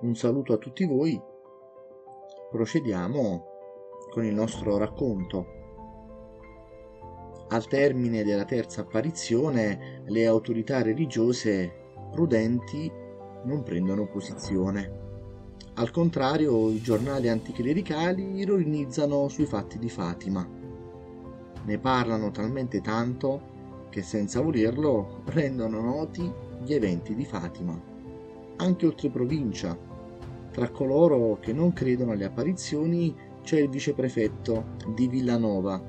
Un saluto a tutti voi. Procediamo con il nostro racconto. Al termine della terza apparizione, le autorità religiose prudenti non prendono posizione. Al contrario, i giornali anticlericali ironizzano sui fatti di Fatima. Ne parlano talmente tanto che senza volerlo rendono noti gli eventi di Fatima, anche oltre provincia. Tra coloro che non credono alle apparizioni c'è il viceprefetto di Villanova,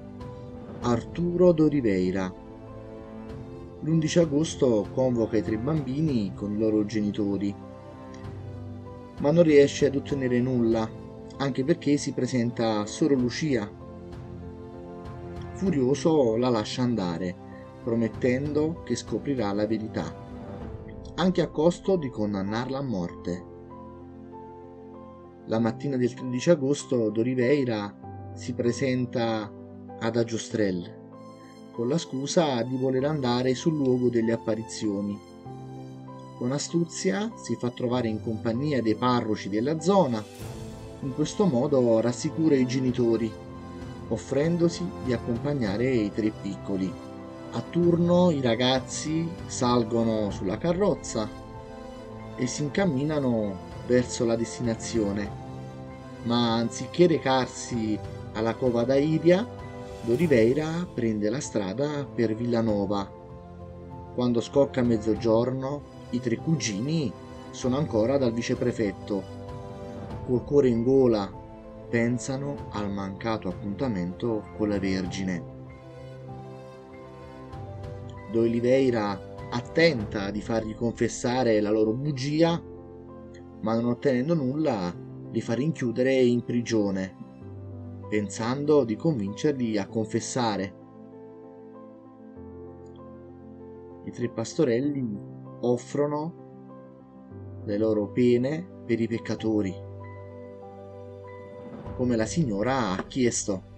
Arturo Doriveira. L'11 agosto convoca i tre bambini con i loro genitori, ma non riesce ad ottenere nulla, anche perché si presenta solo Lucia. Furioso la lascia andare promettendo che scoprirà la verità, anche a costo di condannarla a morte. La mattina del 13 agosto Doriveira si presenta ad Agiostrel con la scusa di voler andare sul luogo delle apparizioni. Con astuzia si fa trovare in compagnia dei parroci della zona. In questo modo rassicura i genitori, offrendosi di accompagnare i tre piccoli. A turno i ragazzi salgono sulla carrozza e si incamminano verso la destinazione, ma anziché recarsi alla cova d'Airia, Doriveira prende la strada per Villanova. Quando scocca mezzogiorno, i tre cugini sono ancora dal viceprefetto. Col cuore in gola pensano al mancato appuntamento con la Vergine. Do Oliveira attenta di fargli confessare la loro bugia, ma non ottenendo nulla li fa rinchiudere in prigione, pensando di convincerli a confessare. I tre pastorelli offrono le loro pene per i peccatori, come la signora ha chiesto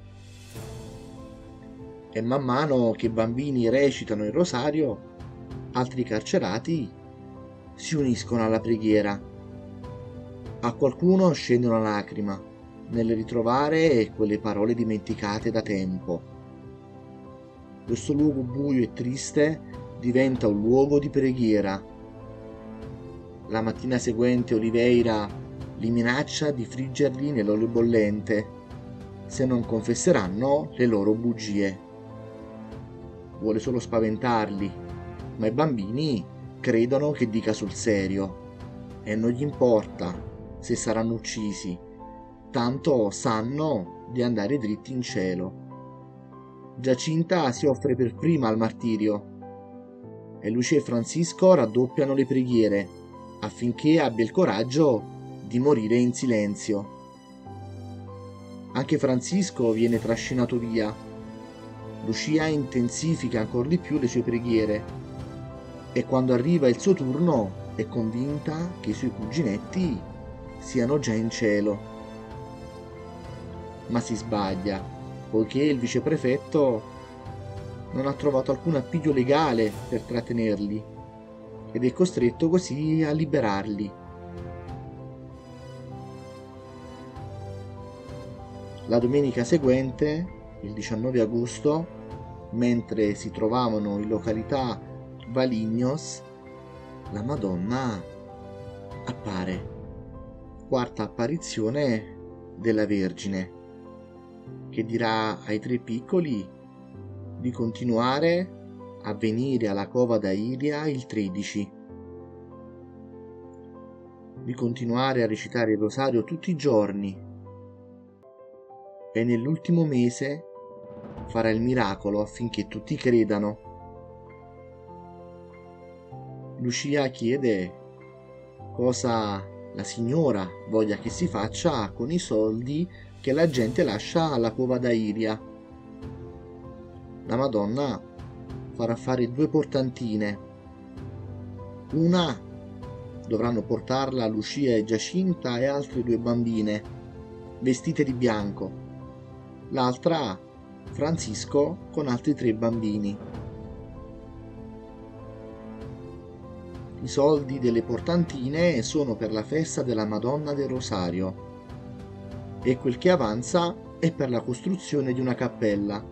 e man mano che i bambini recitano il rosario, altri carcerati si uniscono alla preghiera. A qualcuno scende una lacrima nel ritrovare quelle parole dimenticate da tempo. Questo luogo buio e triste diventa un luogo di preghiera. La mattina seguente Oliveira li minaccia di friggerli nell'olio bollente se non confesseranno le loro bugie vuole solo spaventarli, ma i bambini credono che dica sul serio e non gli importa se saranno uccisi, tanto sanno di andare dritti in cielo. Giacinta si offre per prima al martirio e Lucia e Francisco raddoppiano le preghiere affinché abbia il coraggio di morire in silenzio. Anche Francisco viene trascinato via Lucia intensifica ancora di più le sue preghiere e quando arriva il suo turno è convinta che i suoi cuginetti siano già in cielo. Ma si sbaglia, poiché il viceprefetto non ha trovato alcun appiglio legale per trattenerli ed è costretto così a liberarli. La domenica seguente, il 19 agosto, mentre si trovavano in località Valignos, la Madonna appare. Quarta apparizione della Vergine, che dirà ai tre piccoli di continuare a venire alla cova da Iria il 13, di continuare a recitare il rosario tutti i giorni e nell'ultimo mese farà il miracolo affinché tutti credano. Lucia chiede cosa la signora voglia che si faccia con i soldi che la gente lascia alla cova d'Airia. La Madonna farà fare due portantine. Una dovranno portarla Lucia e Giacinta e altre due bambine, vestite di bianco. L'altra Francisco con altri tre bambini. I soldi delle portantine sono per la festa della Madonna del Rosario e quel che avanza è per la costruzione di una cappella.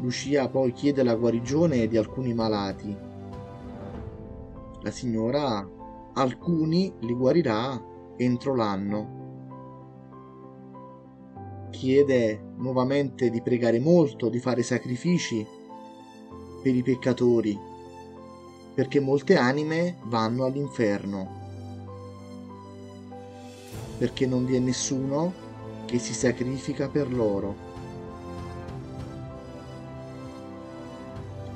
Lucia poi chiede la guarigione di alcuni malati. La signora alcuni li guarirà entro l'anno. Chiede nuovamente di pregare molto, di fare sacrifici per i peccatori, perché molte anime vanno all'inferno, perché non vi è nessuno che si sacrifica per loro.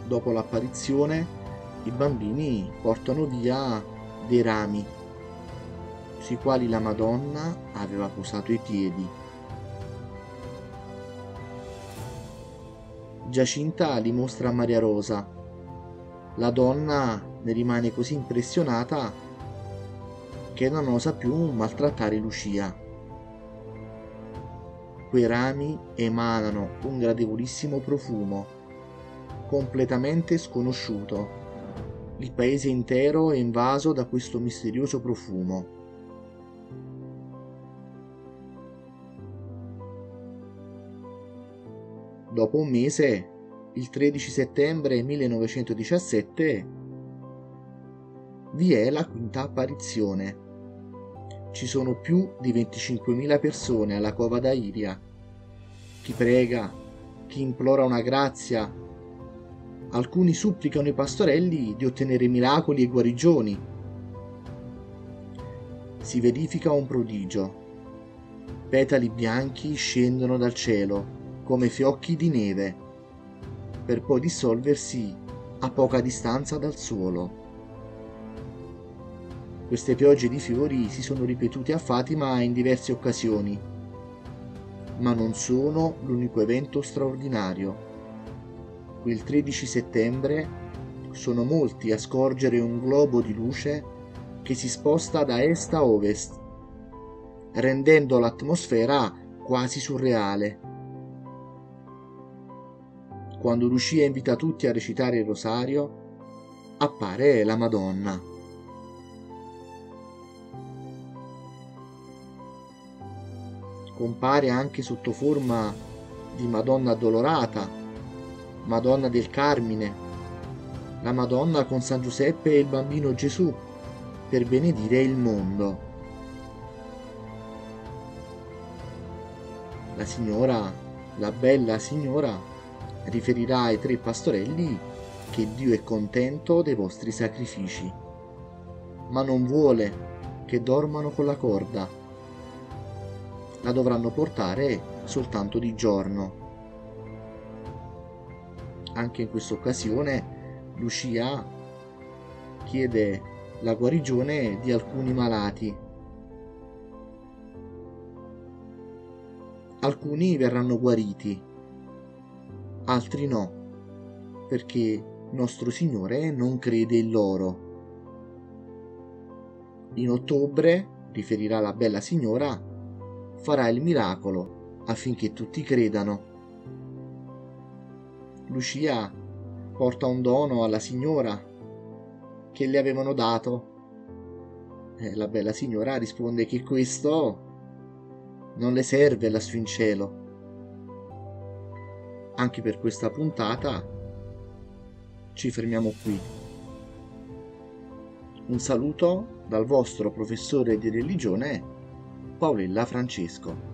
Dopo l'apparizione, i bambini portano via dei rami sui quali la Madonna aveva posato i piedi. Giacinta li mostra a Maria Rosa. La donna ne rimane così impressionata che non osa più maltrattare Lucia. Quei rami emanano un gradevolissimo profumo, completamente sconosciuto. Il paese intero è invaso da questo misterioso profumo. Dopo un mese, il 13 settembre 1917, vi è la quinta apparizione. Ci sono più di 25.000 persone alla cova d'Airia. Chi prega, chi implora una grazia. Alcuni supplicano i pastorelli di ottenere miracoli e guarigioni. Si verifica un prodigio. Petali bianchi scendono dal cielo come fiocchi di neve, per poi dissolversi a poca distanza dal suolo. Queste piogge di fiori si sono ripetute a Fatima in diverse occasioni, ma non sono l'unico evento straordinario. Quel 13 settembre sono molti a scorgere un globo di luce che si sposta da est a ovest, rendendo l'atmosfera quasi surreale quando Lucia invita tutti a recitare il rosario, appare la Madonna. Compare anche sotto forma di Madonna Addolorata, Madonna del Carmine, la Madonna con San Giuseppe e il bambino Gesù per benedire il mondo. La signora, la bella signora, riferirà ai tre pastorelli che Dio è contento dei vostri sacrifici, ma non vuole che dormano con la corda. La dovranno portare soltanto di giorno. Anche in questa occasione Lucia chiede la guarigione di alcuni malati. Alcuni verranno guariti altri no, perché nostro Signore non crede in loro. In ottobre, riferirà la bella signora, farà il miracolo affinché tutti credano. Lucia porta un dono alla signora che le avevano dato. E la bella signora risponde che questo non le serve lassù in cielo anche per questa puntata ci fermiamo qui. Un saluto dal vostro professore di religione Paolella Francesco.